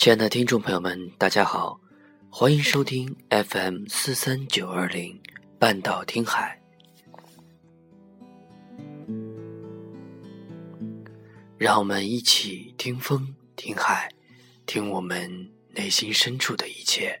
亲爱的听众朋友们，大家好，欢迎收听 FM 四三九二零半岛听海，让我们一起听风听海，听我们内心深处的一切。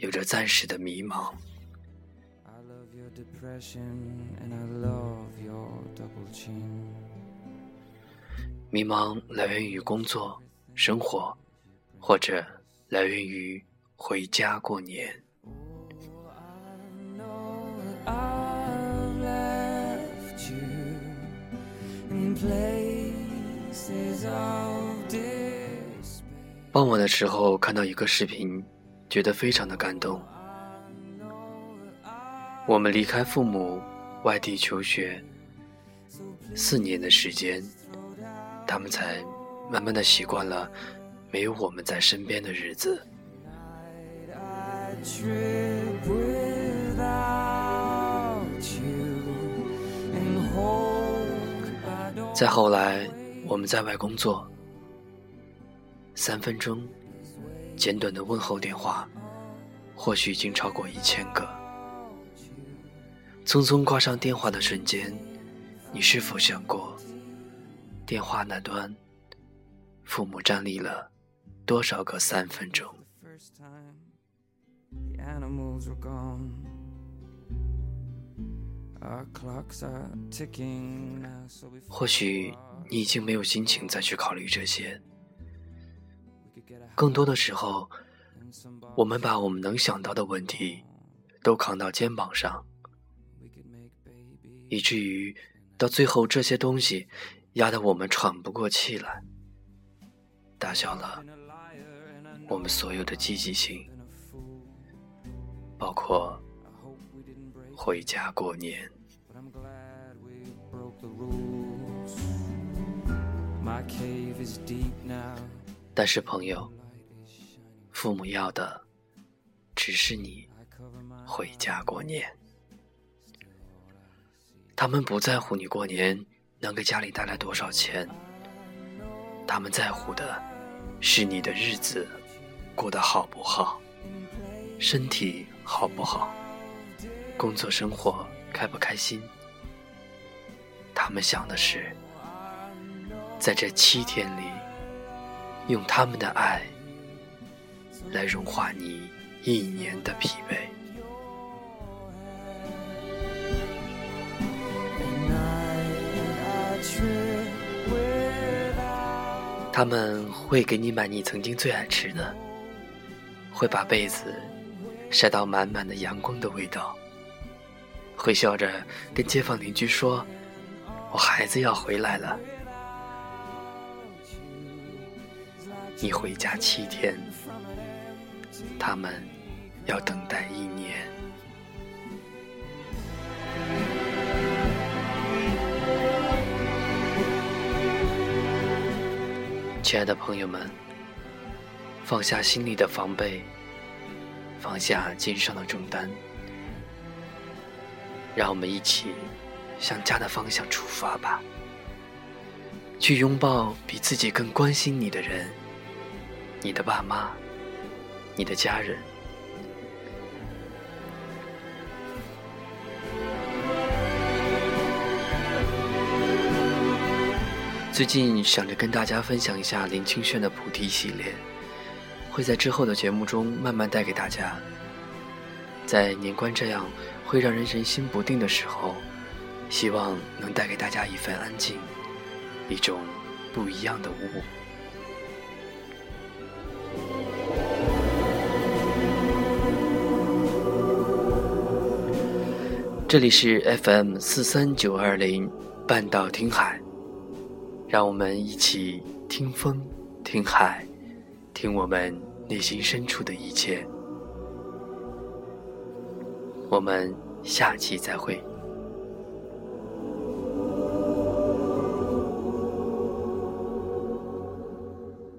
有着暂时的迷茫，迷茫来源于工作、生活，或者来源于回家过年。傍晚的时候，看到一个视频。觉得非常的感动。我们离开父母，外地求学四年的时间，他们才慢慢的习惯了没有我们在身边的日子。再后来，我们在外工作，三分钟。简短的问候电话，或许已经超过一千个。匆匆挂上电话的瞬间，你是否想过，电话那端，父母站立了多少个三分钟？或许你已经没有心情再去考虑这些。更多的时候，我们把我们能想到的问题都扛到肩膀上，以至于到最后这些东西压得我们喘不过气来，打消了我们所有的积极性，包括回家过年。但是朋友。父母要的，只是你回家过年。他们不在乎你过年能给家里带来多少钱，他们在乎的是你的日子过得好不好，身体好不好，工作生活开不开心。他们想的是，在这七天里，用他们的爱。来融化你一年的疲惫。他们会给你买你曾经最爱吃的，会把被子晒到满满的阳光的味道，会笑着跟街坊邻居说：“我孩子要回来了。”你回家七天。他们要等待一年。亲爱的朋友们，放下心里的防备，放下肩上的重担，让我们一起向家的方向出发吧，去拥抱比自己更关心你的人，你的爸妈。你的家人。最近想着跟大家分享一下林清炫的《菩提》系列，会在之后的节目中慢慢带给大家。在年关这样会让人人心不定的时候，希望能带给大家一份安静，一种不一样的悟。这里是 FM 四三九二零半岛听海，让我们一起听风、听海，听我们内心深处的一切。我们下期再会。